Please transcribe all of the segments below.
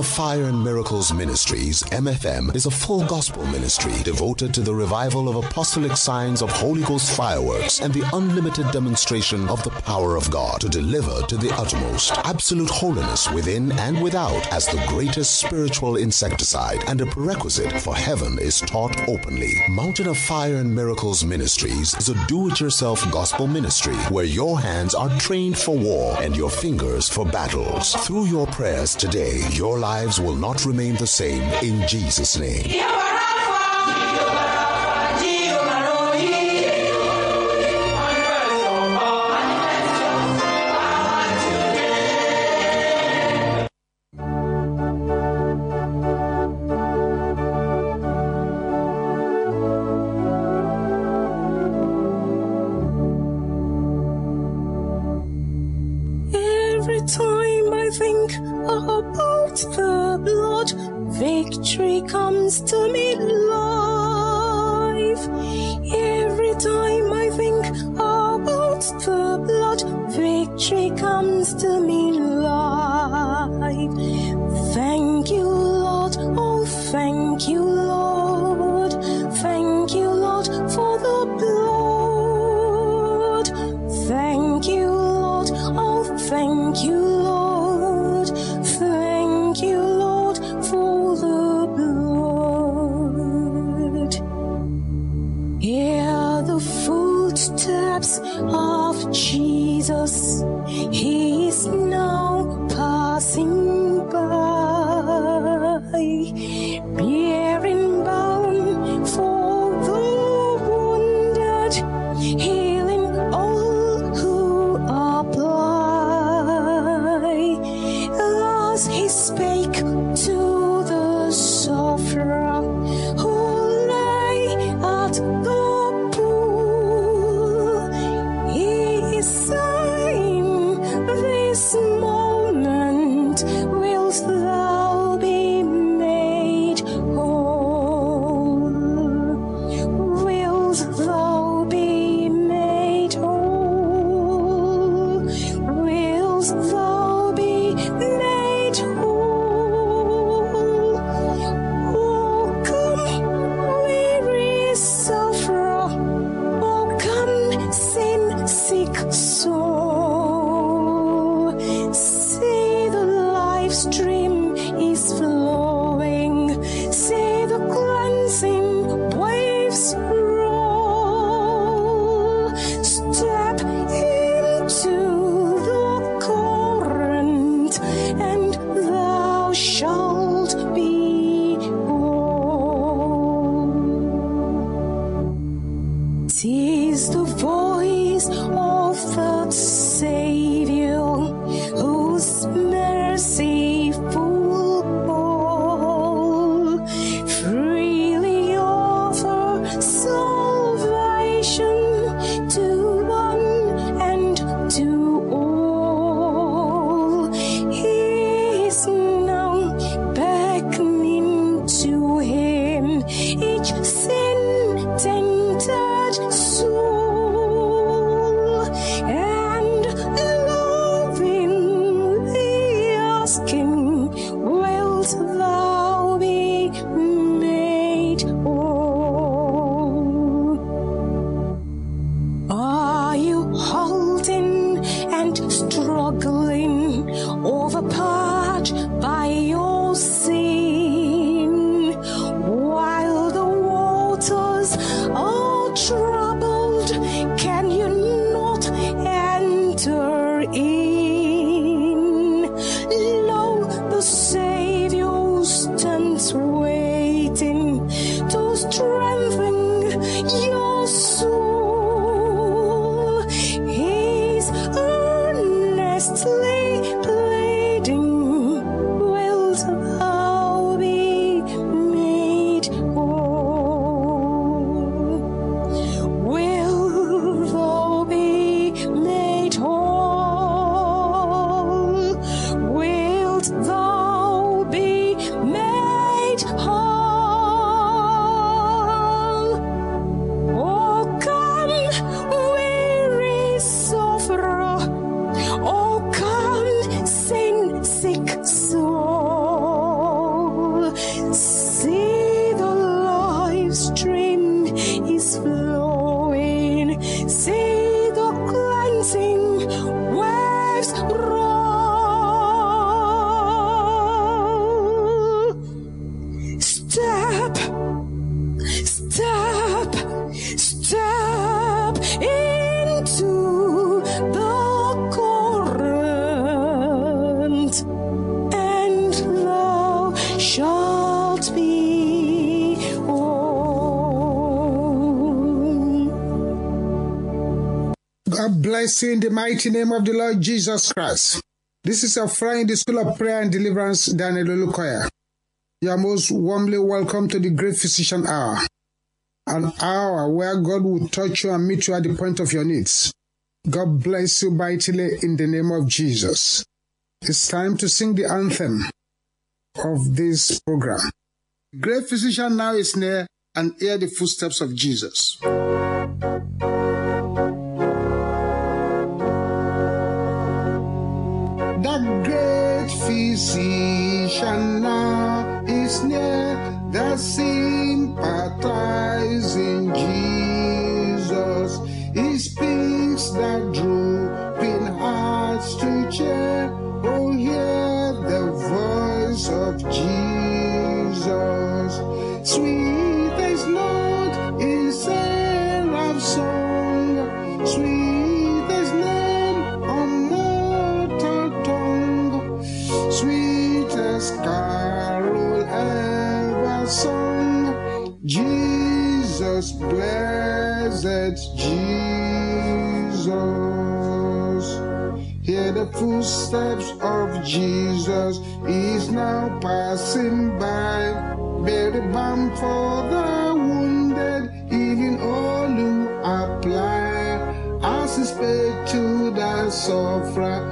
Of Fire and Miracles Ministries, MFM, is a full gospel ministry devoted to the revival of apostolic signs of Holy Ghost fireworks and the unlimited demonstration of the power of God to deliver to the uttermost absolute holiness within and without as the greatest spiritual insecticide and a prerequisite for heaven is taught openly. Mountain of Fire and Miracles Ministries is a do-it-yourself gospel ministry where your hands are trained for war and your fingers for battles. Through your prayers today, your lives will not remain the same in Jesus' name. Every time I think about the blood, victory comes to me life. Every time I think about the blood, victory comes to me in the mighty name of the Lord Jesus Christ. This is a friend in the School of Prayer and Deliverance, Daniel Olukoya. You are most warmly welcome to the Great Physician Hour, an hour where God will touch you and meet you at the point of your needs. God bless you mightily in the name of Jesus. It's time to sing the anthem of this program. Great Physician now is near and hear the footsteps of Jesus. Now is near, the sympathizing Jesus. He speaks the drooping hearts to cheer. Oh, hear the voice of Jesus. Sweetest Blessed Jesus. Hear the footsteps of Jesus. He's now passing by. Bear the balm for the wounded, healing all who apply. As he spake to the sufferer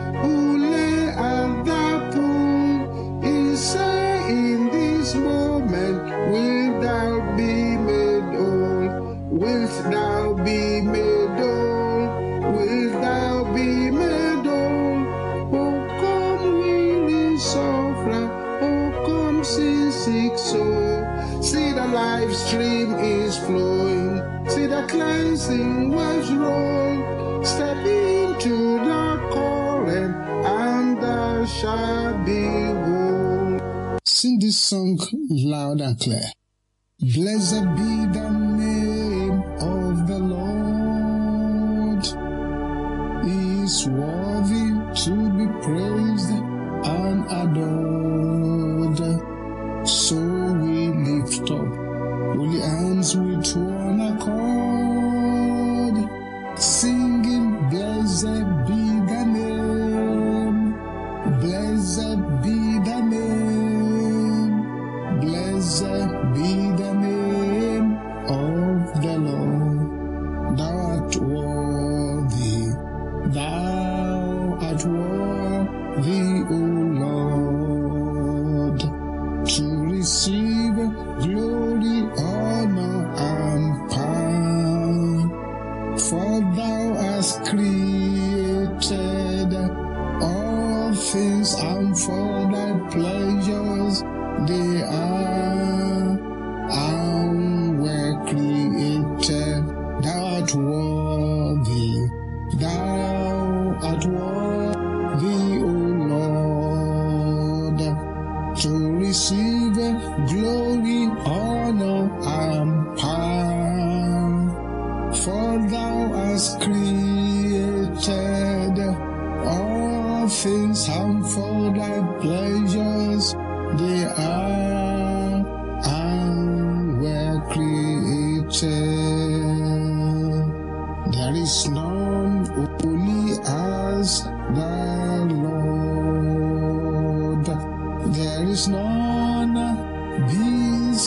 Sing this song loud and clear. Blessed be the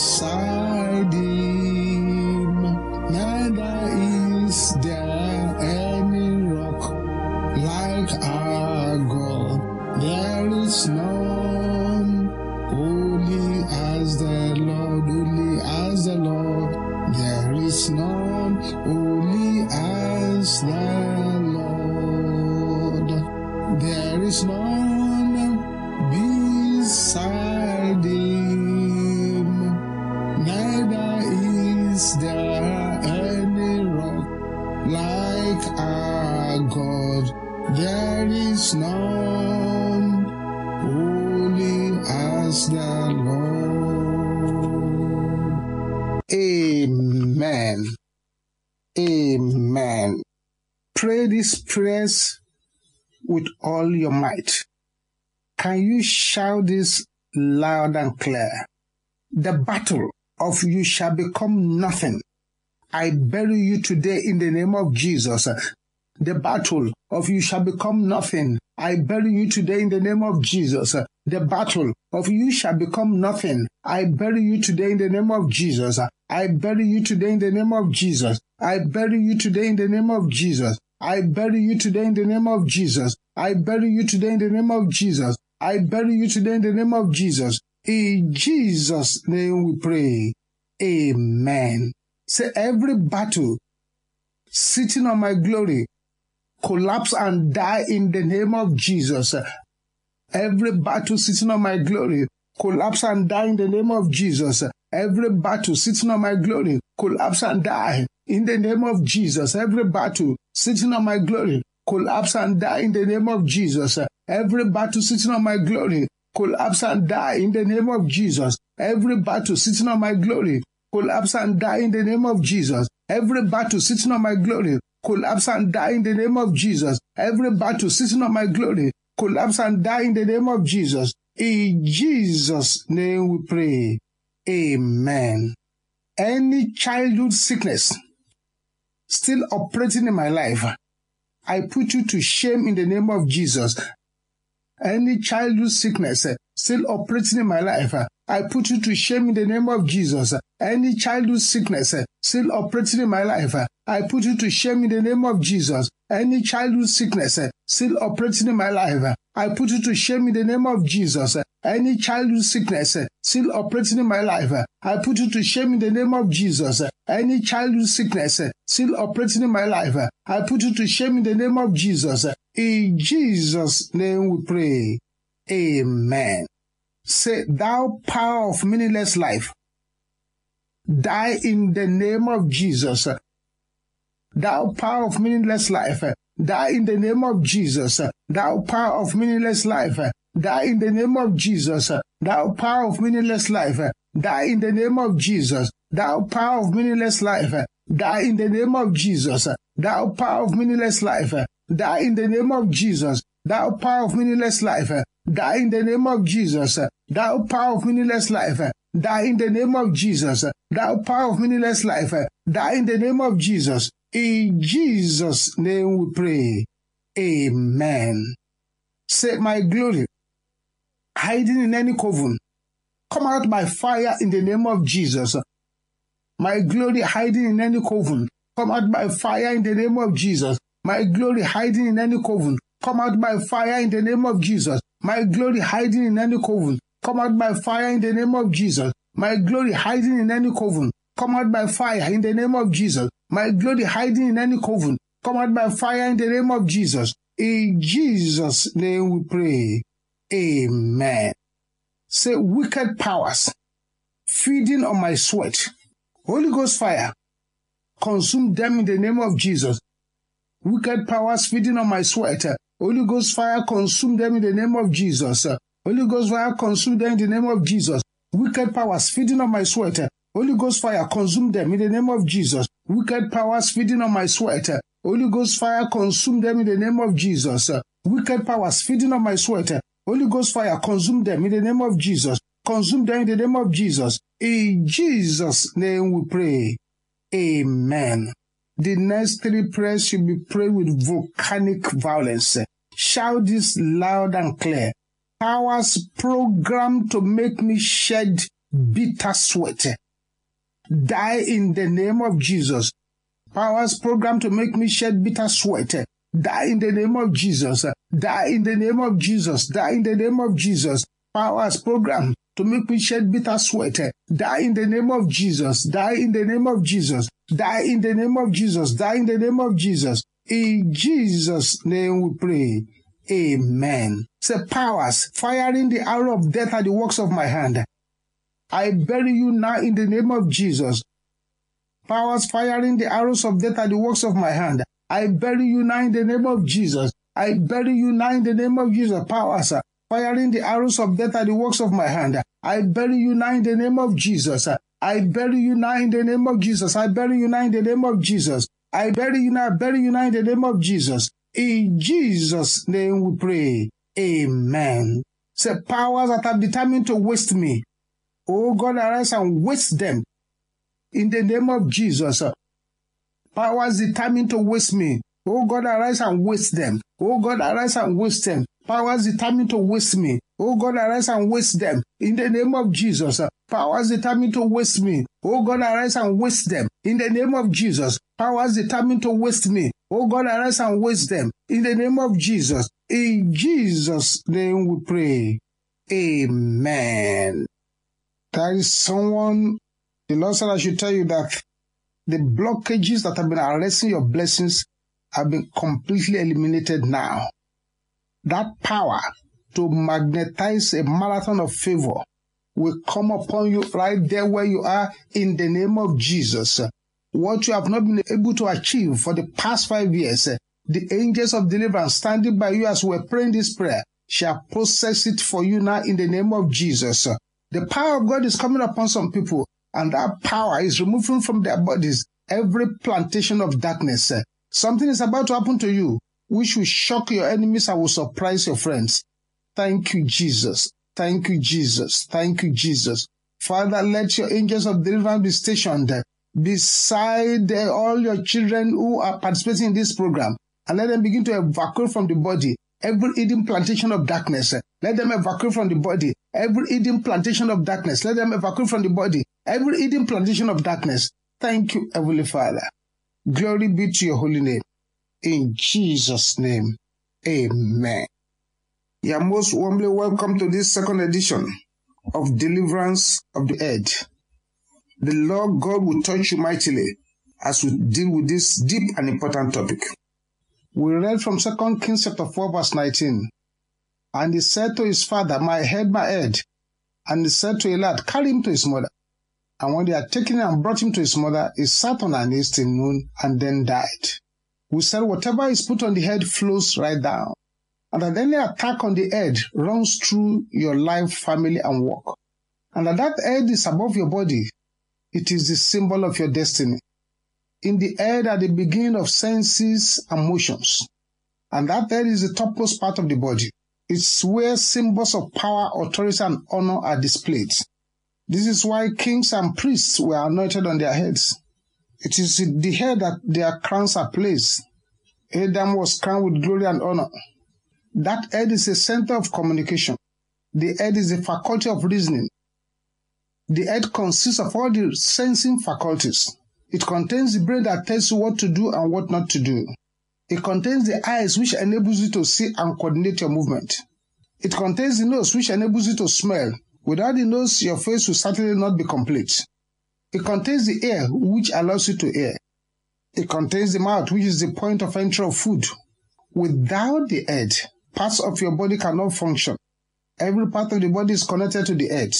sorry Can you shout this loud and clear? The battle of you shall become nothing. I bury you today in the name of Jesus. The battle of you shall become nothing. I bury you today in the name of Jesus. The battle of you shall become nothing. I bury you today in the name of Jesus. I bury you today in the name of Jesus. I bury you today in the name of Jesus. I bury you today in the name of Jesus. I bury you today in the name of Jesus. I bury you today in the name of Jesus. In Jesus' name we pray. Amen. Say every battle sitting on my glory collapse and die in the name of Jesus. Every battle sitting on my glory collapse and die in the name of Jesus. Every battle sitting on my glory collapse and die in the name of Jesus. Every battle sitting on my glory collapse and die in the name of Jesus. Every battle sitting on my glory collapse and die in the name of Jesus. Every battle sitting on my glory collapse and die in the name of Jesus. Every battle sitting on my glory collapse and die in the name of Jesus. Every battle sitting on my glory collapse and die in the name of Jesus. In Jesus' name we pray. Amen. Any childhood sickness still operating in my life, I put you to shame in the name of Jesus. Any childhood sickness eh, still operating in my life, eh, I put you to shame in the name of Jesus. Any childhood sickness eh, still operating in my life, I put you to shame in the name of Jesus. Any childhood sickness still operating in my life, I put you to shame in the name of Jesus. Any childhood sickness still operating in my life, I put you to shame in the name of Jesus. Any childhood sickness still operating in my life, I put you to shame in the name of Jesus. In Jesus' name we pray. Amen. Say, Thou power of meaningless life, die in the name of Jesus. Thou power of meaningless life, die in the name of Jesus. Thou power of meaningless life, die in the name of Jesus. Thou power of meaningless life, die in the name of Jesus. Thou power of meaningless life, die in the name of Jesus. Thou power of meaningless life, die in the name of Jesus. Thou power of meaningless life, die in the name of Jesus. Thou power of meaningless life, die in the name of Jesus. Thou power of meaningless life, die in the name of Jesus. In Jesus' name we pray. Amen. Say, my glory, hiding in any coven, come out by fire in the name of Jesus. My glory hiding in any coven, come out by fire in the name of Jesus. My glory hiding in any coven, come out by fire in the name of Jesus. My glory hiding in any coven, come out by fire in the name of Jesus. My glory hiding in any coven, come out by fire in the name of Jesus. My glory hiding in any coven, come out by fire in the name of Jesus. In Jesus' name we pray. Amen. Say, wicked powers feeding on my sweat. Holy Ghost fire, consume them in the name of Jesus. Wicked powers feeding on my sweat. Holy Ghost fire, consume them in the name of Jesus. Holy Ghost fire, consume them in the name of Jesus. Wicked powers feeding on my sweat. Holy Ghost fire, consume them in the name of Jesus. Wicked powers feeding on my sweat. Holy Ghost fire, consume them in the name of Jesus. Wicked powers feeding on my sweat. Holy Ghost fire, consume them in the name of Jesus. Consume them in the name of Jesus. In Jesus' name we pray. Amen. The next three prayers should be prayed with volcanic violence. Shout this loud and clear. Powers programmed to make me shed bitter sweat. Die in the name of Jesus. Powers programmed to make me shed bitter sweat. Die in the name of Jesus. Die in the name of Jesus. Die in the name of Jesus. Powers programmed to make me shed bitter sweat. Die in the name of Jesus. Die in the name of Jesus. Die in the name of Jesus. Die in the name of Jesus. In Jesus' name we pray. Amen. Say powers firing the arrow of death at the works of my hand. I bury you now in the name of Jesus. Powers firing the arrows of death at the works of my hand. I bury you now in the name of Jesus. I bury you now in the name of Jesus. Powers firing the arrows of death at the works of my hand. I bury you now in the name of Jesus. I bury you now in the name of Jesus. I bury you now in the name of Jesus. I bury you now, bury you now in the name of Jesus. In Jesus' name we pray. Amen. Say powers that are determined to waste me. Oh God, arise and waste them. In the name of Jesus. Powers determined to waste me. Oh God, arise and waste them. Oh God, arise and waste them. Powers determined to waste me. Oh God, arise and waste them. In the name of Jesus. Uh, Powers determined to waste me. Oh God, arise and waste them. In the name of Jesus. Powers determined to waste me. Oh God, arise and waste them. In the name of Jesus. In Jesus' name we pray. Amen. There is someone, the Lord said I should tell you that the blockages that have been arresting your blessings have been completely eliminated now. That power to magnetize a marathon of favor will come upon you right there where you are in the name of Jesus. What you have not been able to achieve for the past five years, the angels of deliverance standing by you as we're praying this prayer shall process it for you now in the name of Jesus. The power of God is coming upon some people, and that power is removing from their bodies every plantation of darkness. Something is about to happen to you, which will shock your enemies and will surprise your friends. Thank you, Jesus. Thank you, Jesus. Thank you, Jesus. Father, let your angels of deliverance be stationed beside all your children who are participating in this program and let them begin to evacuate from the body every hidden plantation of darkness. Let them evacuate from the body every hidden plantation of darkness. Let them evacuate from the body every hidden plantation of darkness. Thank you, Heavenly Father. Glory be to your holy name. In Jesus' name, amen. You are most warmly welcome to this second edition of Deliverance of the Head. The Lord God will touch you mightily as we deal with this deep and important topic. We read from 2 Kings chapter 4 verse 19. And he said to his father, My head, my head. And he said to a lad, Carry him to his mother. And when they had taken him and brought him to his mother, he sat on her knees till noon and then died. We said whatever is put on the head flows right down. And that any attack on the head runs through your life, family, and work. And that that head is above your body, it is the symbol of your destiny. In the head are the beginning of senses and motions. And that head is the topmost part of the body. It's where symbols of power, authority, and honor are displayed. This is why kings and priests were anointed on their heads. It is the head that their crowns are placed. Adam was crowned with glory and honor. That head is a center of communication. The head is a faculty of reasoning. The head consists of all the sensing faculties. It contains the brain that tells you what to do and what not to do. It contains the eyes which enables you to see and coordinate your movement. It contains the nose which enables you to smell. Without the nose, your face will certainly not be complete. It contains the air, which allows you to hear. It contains the mouth which is the point of entry of food. Without the head, parts of your body cannot function. Every part of the body is connected to the head.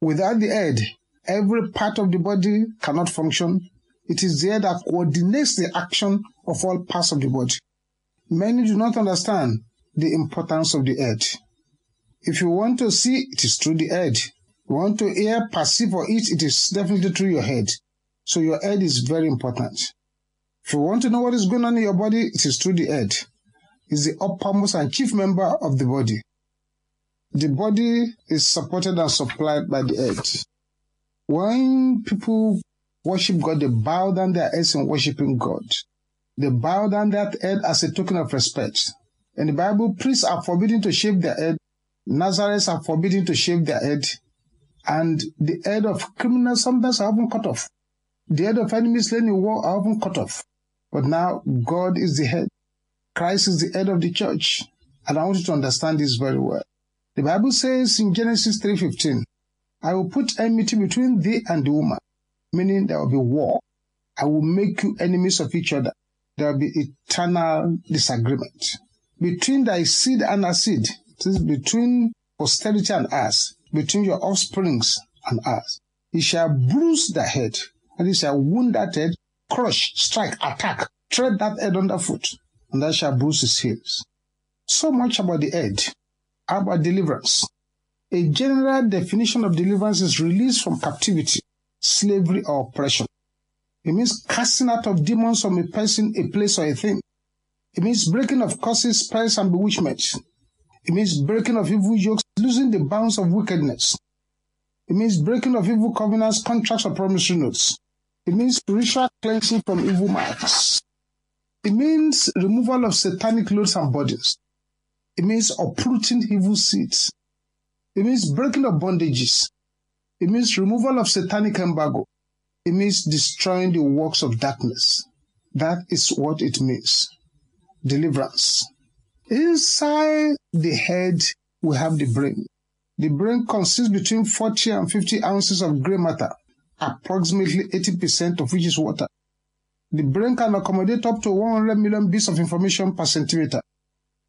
Without the head, every part of the body cannot function. It is there that coordinates the action of all parts of the body. Many do not understand the importance of the head. If you want to see, it is through the head. You want to hear, perceive, or eat, it is definitely through your head. So your head is very important. If you want to know what is going on in your body, it is through the head. It's the uppermost and chief member of the body. The body is supported and supplied by the head. When people worship God, they bow down their heads in worshiping God. They bow down that head as a token of respect. In the Bible, priests are forbidden to shave their head, Nazarenes are forbidden to shave their head, and the head of criminals sometimes are often cut off. The head of enemies slain in war are often cut off. But now God is the head. Christ is the head of the church. And I want you to understand this very well. The Bible says in Genesis 3:15, I will put enmity between thee and the woman, meaning there will be war. I will make you enemies of each other. There will be eternal disagreement. Between thy seed and our seed, it is between posterity and us, between your offsprings and us. He shall bruise the head, and he shall wound that head, crush, strike, attack, tread that head underfoot, and that shall bruise his heels. So much about the head, about deliverance. A general definition of deliverance is release from captivity, slavery, or oppression. It means casting out of demons from a person, a place, or a thing. It means breaking of curses, spells, and bewitchment. It means breaking of evil yokes, losing the bounds of wickedness. It means breaking of evil covenants, contracts, or promissory notes. It means spiritual cleansing from evil marks. It means removal of satanic loads and burdens. It means uprooting evil seeds. It means breaking of bondages. It means removal of satanic embargo. It means destroying the works of darkness. That is what it means. Deliverance. Inside the head, we have the brain. The brain consists between 40 and 50 ounces of gray matter, approximately 80% of which is water. The brain can accommodate up to 100 million bits of information per centimeter.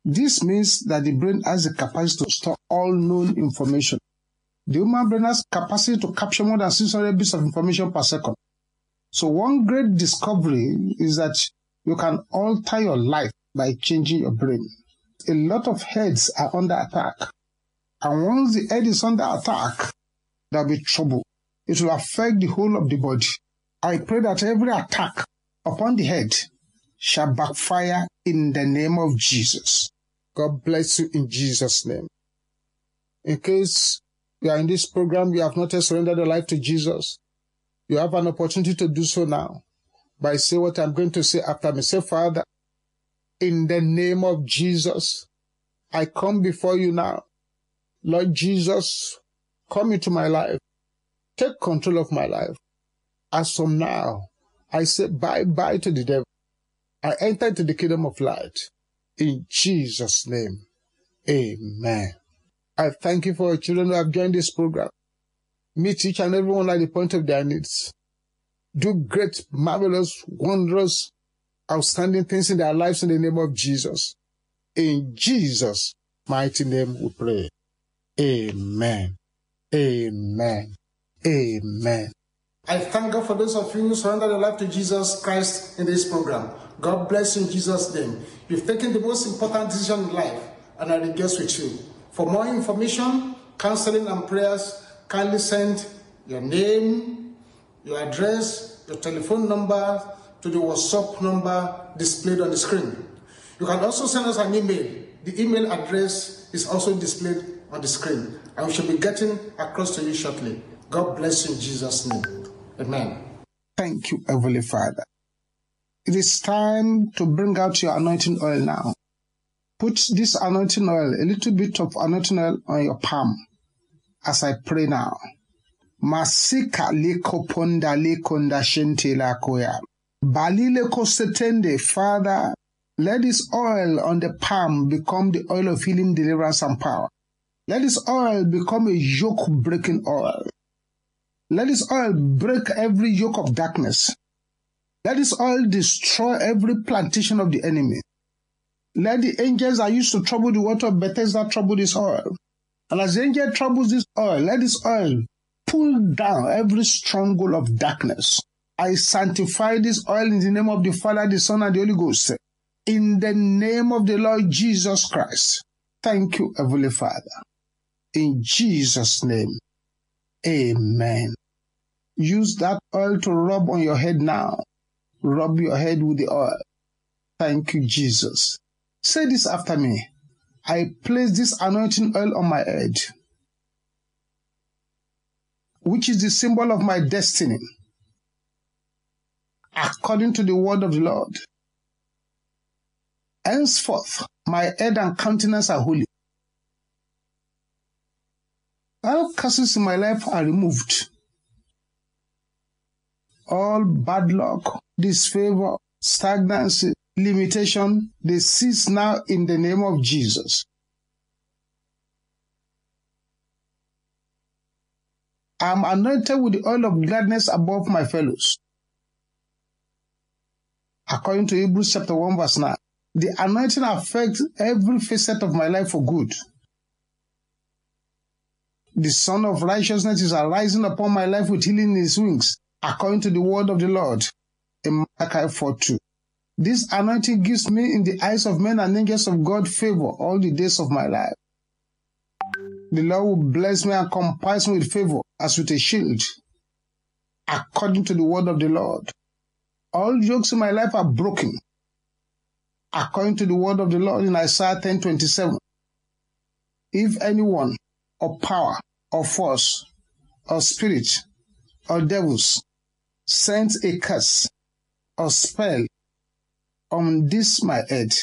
This means that the brain has the capacity to store all known information. The human brain has capacity to capture more than 600 bits of information per second. So one great discovery is that you can alter your life by changing your brain. A lot of heads are under attack. And once the head is under attack, there'll be trouble. It will affect the whole of the body. I pray that every attack upon the head shall backfire in the name of Jesus. God bless you in Jesus' name. In case you are in this program, you have not yet surrendered your life to Jesus, you have an opportunity to do so now by say what I'm going to say after me. Say, Father, in the name of Jesus, I come before you now. Lord Jesus, come into my life. Take control of my life. As from now, I say bye bye to the devil. I enter into the kingdom of light. In Jesus' name, amen. I thank you for your children who have joined this program. Meet each and every one at the point of their needs. Do great, marvelous, wondrous, outstanding things in their lives in the name of Jesus. In Jesus' mighty name we pray. Amen. Amen. Amen. I thank God for those of you who surrender your life to Jesus Christ in this program. God bless you in Jesus' name. You've taken the most important decision in life, and I rejoice with you. For more information, counseling, and prayers, kindly send your name, your address, your telephone number to the WhatsApp number displayed on the screen. You can also send us an email. The email address is also displayed on the screen, and we shall be getting across to you shortly. God bless you in Jesus' name. Amen. Thank you, Heavenly Father. It is time to bring out your anointing oil now. Put this anointing oil, a little bit of anointing oil on your palm as I pray now. Masika liko ponda likonda shente lakoya. Balile kosetende, Father, let this oil on the palm become the oil of healing, deliverance, and power. Let this oil become a yoke breaking oil. Let this oil break every yoke of darkness. Let this oil destroy every plantation of the enemy. Let the angels that used to trouble the water of Bethesda trouble this oil. And as the angel troubles this oil, let this oil pull down every stronghold of darkness. I sanctify this oil in the name of the Father, the Son, and the Holy Ghost. In the name of the Lord Jesus Christ. Thank you, Heavenly Father. In Jesus' name. Amen. Use that oil to rub on your head now. Rub your head with the oil. Thank you, Jesus. Say this after me. I place this anointing oil on my head, which is the symbol of my destiny, according to the word of the Lord. Henceforth, my head and countenance are holy. All curses in my life are removed. All bad luck, disfavor, stagnancy, limitation, they cease now in the name of Jesus. I am anointed with the oil of gladness above my fellows. According to Hebrews chapter 1 verse 9, the anointing affects every facet of my life for good. The Sun of Righteousness is arising upon my life with healing in his wings, according to the word of the Lord in Malachi 4 2. This anointing gives me in the eyes of men and angels of God favor all the days of my life. The Lord will bless me and compass me with favor as with a shield, according to the word of the Lord. All yokes in my life are broken, according to the word of the Lord in Isaiah 10:27. If anyone or power or force or spirit or devils sends a curse or spell on this my head,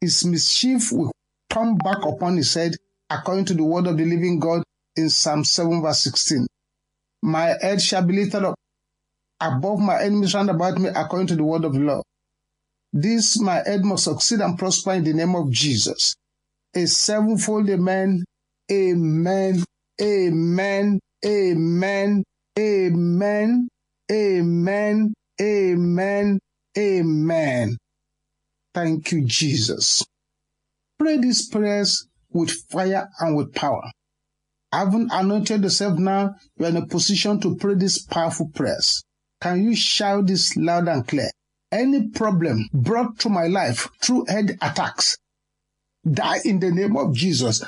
his mischief will come back upon his head according to the word of the living God in Psalm 7 verse 16. My head shall be lifted up above my enemies round about me according to the word of the Lord. This my head must succeed and prosper in the name of Jesus. A sevenfold amen, amen, amen, amen, amen, amen, amen, amen. Thank you, Jesus. Pray these prayers with fire and with power. Having anointed yourself now, you are in a position to pray these powerful prayers. Can you shout this loud and clear? Any problem brought to my life through head attacks, die in the name of Jesus.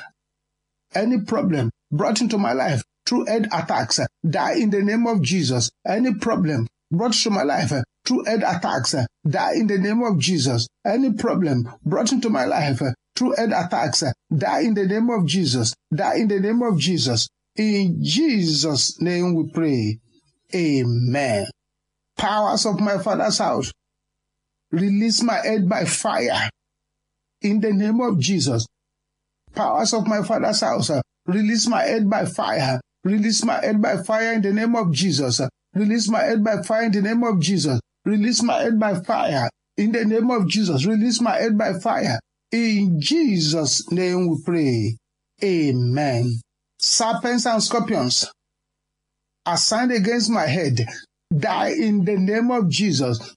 Any problem brought into my life through head attacks, die in the name of Jesus. Any problem brought to my life through head attacks, die in the name of Jesus. Any problem brought into my life through head attacks, die in the name of Jesus. Die in the name of Jesus. In Jesus' name we pray. Amen. Powers of my father's house, release my head by fire. In the name of Jesus. Powers of my father's house, release my head by fire. Release my head by fire in the name of Jesus. Release my head by fire in the name of Jesus. Release my head by fire in the name of Jesus. Release my head by fire. In Jesus' name we pray. Amen. Serpents and scorpions assigned against my head die in the name of Jesus.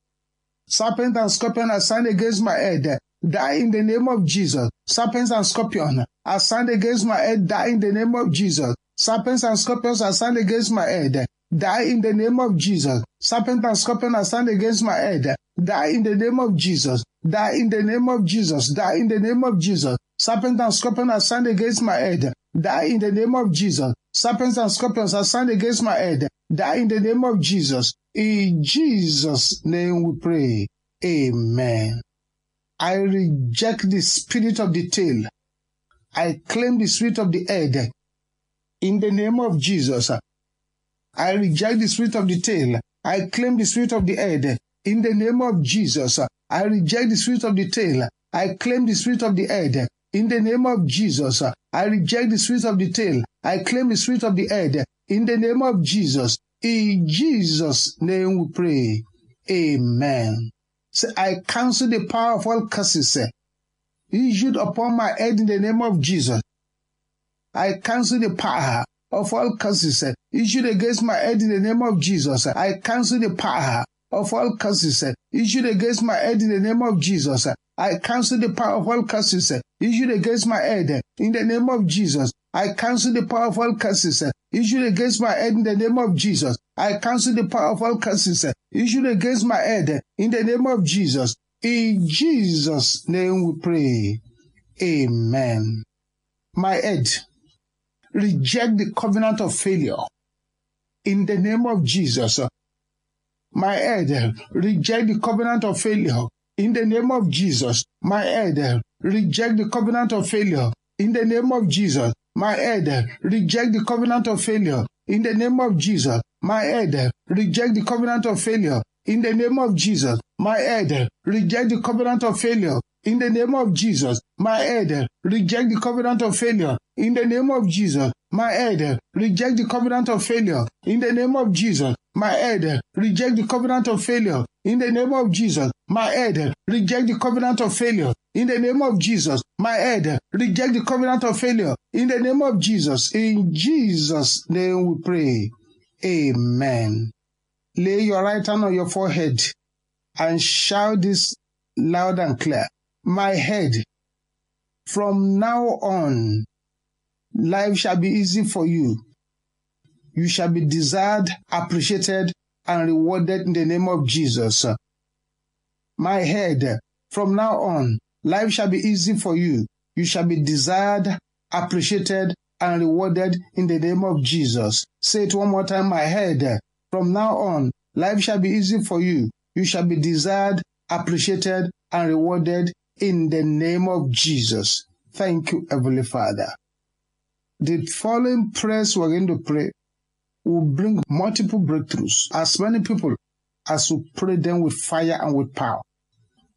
Serpent and scorpion assigned against my head die in the name of Jesus. Serpents and scorpion assigned against my head die in the name of Jesus. Serpents and scorpions assigned against my head die in the name of Jesus. Serpent and scorpion assigned against my head die in the name of Jesus. Die in the name of Jesus. Die in the name of Jesus. Serpent and scorpion assigned against my head die in the name of Jesus. Serpents and scorpions assigned against my head die in the name of Jesus. In Jesus' name we pray. Amen. I reject the spirit of the tail. I claim the spirit of the head. In the name of Jesus, I reject the spirit of the tail. I claim the spirit of the head. In the name of Jesus, I reject the spirit of the tail. I claim the spirit of the head. In the name of Jesus, uh, I reject the spirit of the tail. I claim the spirit of the head. In the name of Jesus. In Jesus' name we pray. Amen. Say, I cancel the power of all curses uh, issued upon my head in the name of Jesus. I cancel the power of all curses uh, issued against my head in the name of Jesus. I cancel the power of all curses issued against my head in the name of Jesus. I cancel the power of all curses issued against my head in the name of Jesus. I cancel the power of all curses issued against my head in the name of Jesus. I cancel the power of all curses issued against my head in the name of Jesus. In Jesus' name we pray. Amen. My head, reject the covenant of failure. In the name of Jesus, my head, reject the covenant of failure. In the name of Jesus, my head, eh, reject the covenant of failure. In the name of Jesus, my head, eh, reject the covenant of failure. In the name of Jesus, my head, eh, reject the covenant of failure. In the name of Jesus, my head, reject the covenant of failure. In the name of Jesus, my head, reject the covenant of failure. In the name of Jesus, my head, reject the covenant of failure. In the name of Jesus, my head, reject the covenant of failure. In the name of Jesus, my head, reject the covenant of failure. In the name of Jesus, my head, reject the covenant of failure. In the name of Jesus, in Jesus' name we pray. Amen. Lay your right hand on your forehead and shout this loud and clear. My head, from now on, life shall be easy for you. You shall be desired, appreciated, and rewarded in the name of Jesus. my head. From now on, life shall be easy for you. You shall be desired, appreciated, and rewarded in the name of Jesus. Say it one more time, my head. From now on, life shall be easy for you. You shall be desired, appreciated, and rewarded in the name of Jesus. Thank you, Heavenly Father. The following prayers we're going to pray will bring multiple breakthroughs. As many people as will pray them with fire and with power.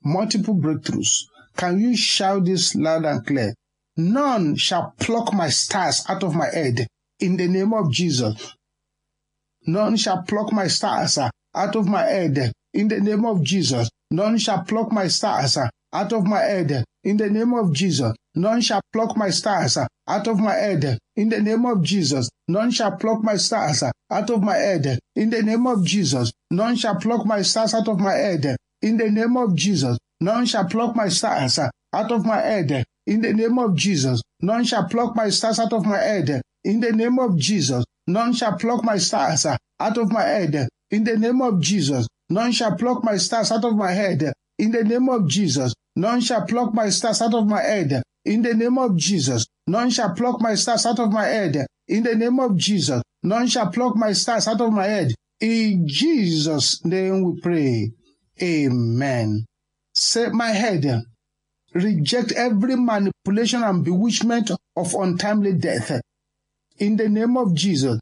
Multiple breakthroughs. Can you shout this loud and clear? None shall pluck my stars out of my head in the name of Jesus. None shall pluck my stars out of my head in the name of Jesus. None shall pluck my stars out of my head in the name of Jesus. None shall pluck my stars out of my head in the name of Jesus. None shall pluck my stars out of my head in the name of Jesus. None shall pluck my stars out of my head in the name of Jesus. None shall pluck my stars out of my head in the name of Jesus. None shall pluck my stars out of my head in the name of Jesus. None shall pluck my stars out of my head in the name of Jesus. None shall pluck my stars out of my head in the name of Jesus. None shall pluck my stars out of my head in the name of Jesus. None shall pluck my stars out of my head in the name of Jesus. None shall pluck my stars out of my head. In Jesus' name we pray. Amen. Say my head. Reject every manipulation and bewitchment of untimely death. In the name of Jesus.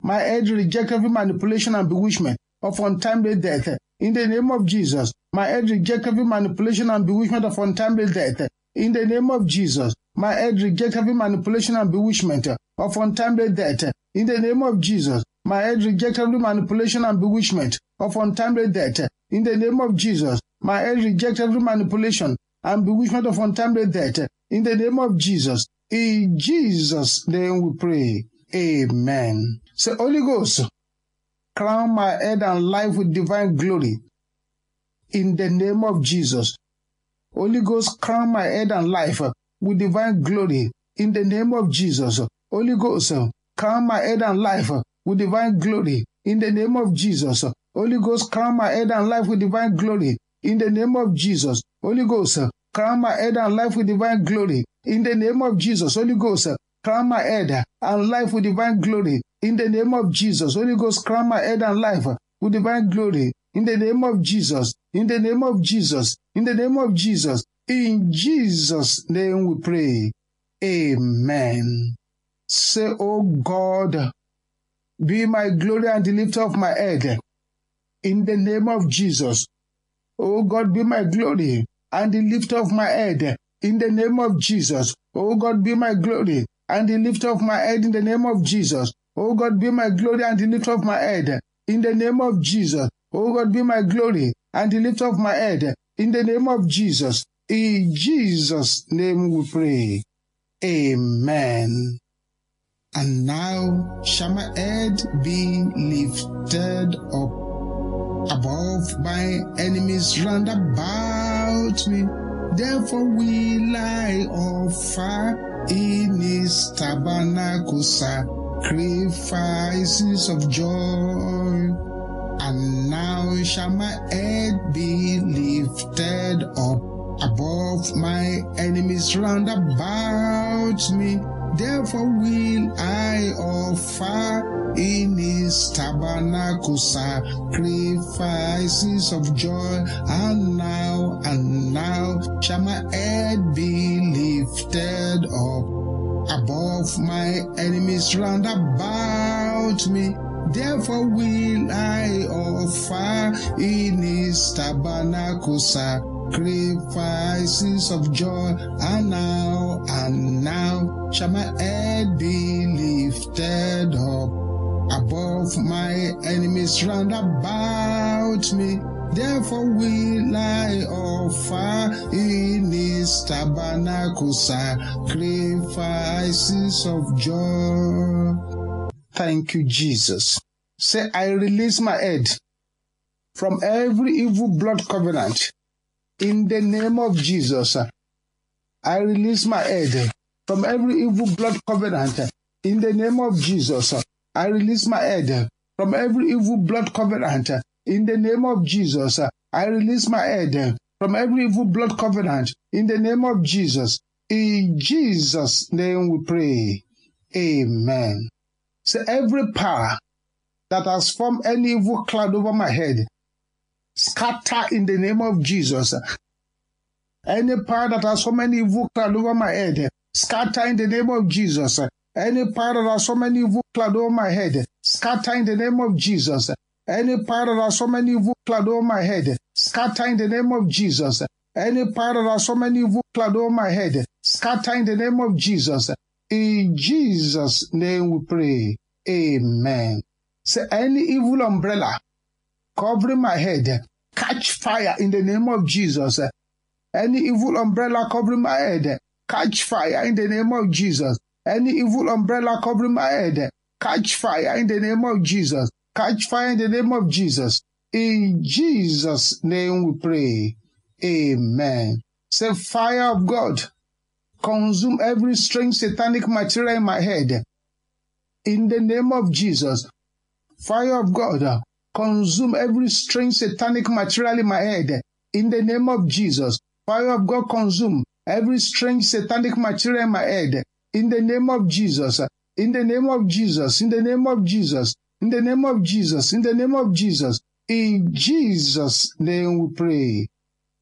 My head reject every manipulation and bewitchment of untimely death. In the name of Jesus. My head reject every manipulation and bewitchment of untimely death. In the name of Jesus. My head reject every manipulation and bewitchment of untimely death. In the name of Jesus. My head reject every manipulation and bewitchment of untimely death. In the name of Jesus. My head reject every manipulation and bewitchment of untimely death. In the name of Jesus. In Jesus' name we pray. Amen. Say, Holy Ghost, crown my head and life with divine glory. In the name of Jesus. Holy Ghost, crown my head and life with divine glory. In the name of Jesus. Holy Ghost, uh, crown my head and life with divine glory. In the name of Jesus. Holy Ghost, crown my head and life with divine glory. In the name of Jesus. Holy Ghost, crown my head and life with divine glory. In the name of Jesus. Holy Ghost, crown my head and life with divine glory. In the name of Jesus. Holy Ghost, crown my head and life with divine glory. In the name of Jesus. In the name of Jesus. In the name of Jesus. In Jesus' name we pray. Amen. Say, Oh God, be my glory and the lifter of my head. In the name of Jesus. Oh God, be my glory and the lifter of my head. In the name of Jesus. Oh God, be my glory and the lift of my head. In the name of Jesus. Oh God, be my glory and the lift of my head. In the name of Jesus. Oh God, be my glory and the lift of my head. In the name of Jesus. In Jesus' name we pray. Amen. And now shall my head be lifted up above my enemies round about me. Therefore will I offer in his tabernacle sacrifices of joy. And now shall my head be lifted up above my enemies round about me. Therefore will I offer in his tabernacle sacrifices of joy. And now, and now shall my head be lifted up above my enemies round about me. Therefore will I offer in his tabernacle sacrifices of joy. And now, and now shall my head be lifted up above my enemies round about me. Therefore will I offer in his tabernacle sacrifices of joy. Thank you, Jesus. Say, I release my head from every evil blood covenant in the name of Jesus. I release my head from every evil blood covenant in the name of Jesus. I release my head from every evil blood covenant in the name of Jesus. I release my head from every evil blood covenant in the name of Jesus. In Jesus' name we pray. Amen. So every power that has formed any evil cloud over my head, scatter in the name of Jesus. Any power that has formed any evil cloud over my head, scatter in the name of Jesus. Any power that has so many evil cloud over my head, scatter in the name of Jesus. Any power that has so many evil cloud over my head, scatter in the name of Jesus. Any power that has so many evil cloud over my head, scatter in the name of Jesus. In Jesus' name we pray. Amen. Say any evil umbrella covering my head, catch fire in the name of Jesus. Any evil umbrella covering my head, catch fire in the name of Jesus. Any evil umbrella covering my head, catch fire in the name of Jesus. Catch fire in the name of Jesus. In Jesus' name we pray. Amen. Say, fire of God, consume every strange satanic material in my head. In the name of Jesus. Fire of God, consume every strange satanic material in my head. In the name of Jesus. Fire of God, consume every strange satanic material in my head in the name of Jesus, in the name of Jesus, in the name of Jesus, in the name of Jesus, in the name of Jesus. In Jesus' name we pray.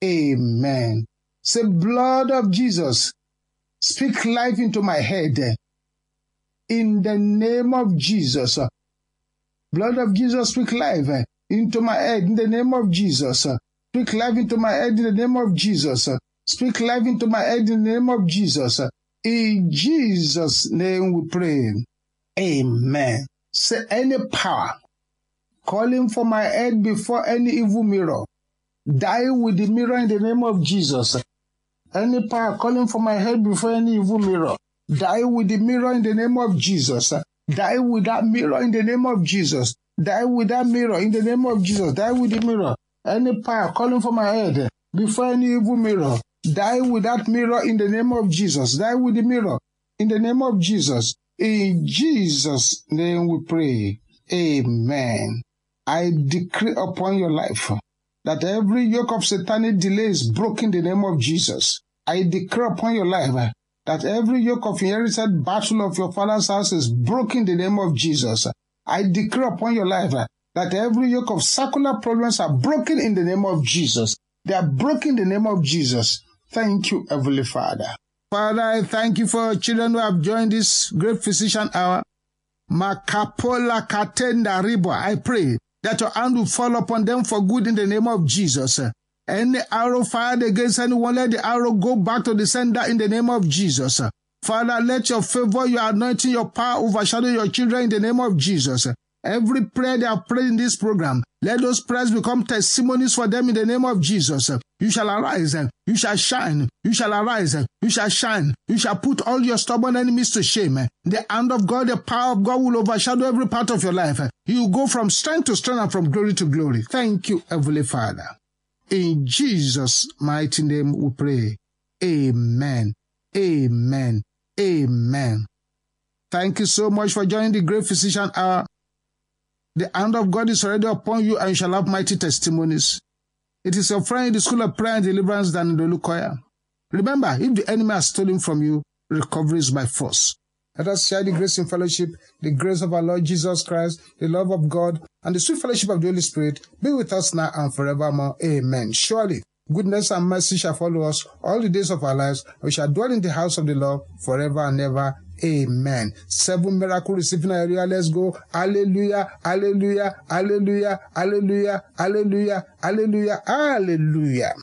Amen. Say, blood of Jesus, speak life into my head. In the name of Jesus. Blood of Jesus, speak life eh, into my head. In the name of Jesus. Speak life into my head in the name of Jesus. Speak life into my head in the name of Jesus. In Jesus' name we pray. Amen. Say any power calling for my head before any evil mirror, die with the mirror in the name of Jesus. Any power calling for my head before any evil mirror, die with the mirror in the name of Jesus. Die with that mirror in the name of Jesus. Die with that mirror in the name of Jesus. Die with the mirror. Any power calling for my head before any evil mirror, Die with that mirror in the name of Jesus. Die with the mirror in the name of Jesus. In Jesus' name we pray. Amen. I decree upon your life that every yoke of satanic delay is broken in the name of Jesus. I decree upon your life that every yoke of inherited battle of your father's house is broken in the name of Jesus. I decree upon your life uh, that every yoke of circular problems are broken in the name of Jesus. They are broken in the name of Jesus. Thank you, Heavenly Father. Father, I thank you for children who have joined this great physician hour. Makapola Katenda Ribo. I pray that your hand will fall upon them for good in the name of Jesus. Any arrow fired against anyone, let the arrow go back to the sender in the name of Jesus. Father, let your favor, your anointing, your power overshadow your children in the name of Jesus. Every prayer they have prayed in this program, let those prayers become testimonies for them in the name of Jesus. You shall arise, you shall shine, you shall arise, you shall shine, you shall put all your stubborn enemies to shame. The hand of God, the power of God will overshadow every part of your life. You go from strength to strength and from glory to glory. Thank you, Heavenly Father. In Jesus' mighty name we pray. Amen. Amen. Amen. Thank you so much for joining the Great Physician Hour. The hand of God is already upon you, and you shall have mighty testimonies. It is your friend in the school of prayer and deliverance, Daniel Olukoya. Remember, if the enemy has stolen from you, recovery is by force. Let us share the grace in fellowship, the grace of our Lord Jesus Christ, the love of God, and the sweet fellowship of the Holy Spirit be with us now and forevermore. Amen. Surely, goodness and mercy shall follow us all the days of our lives. And we shall dwell in the house of the Lord forever and ever. Amen. Seven miracle receiving area. Let's go. Hallelujah. Hallelujah. Hallelujah. Hallelujah. Hallelujah. Hallelujah. Hallelujah.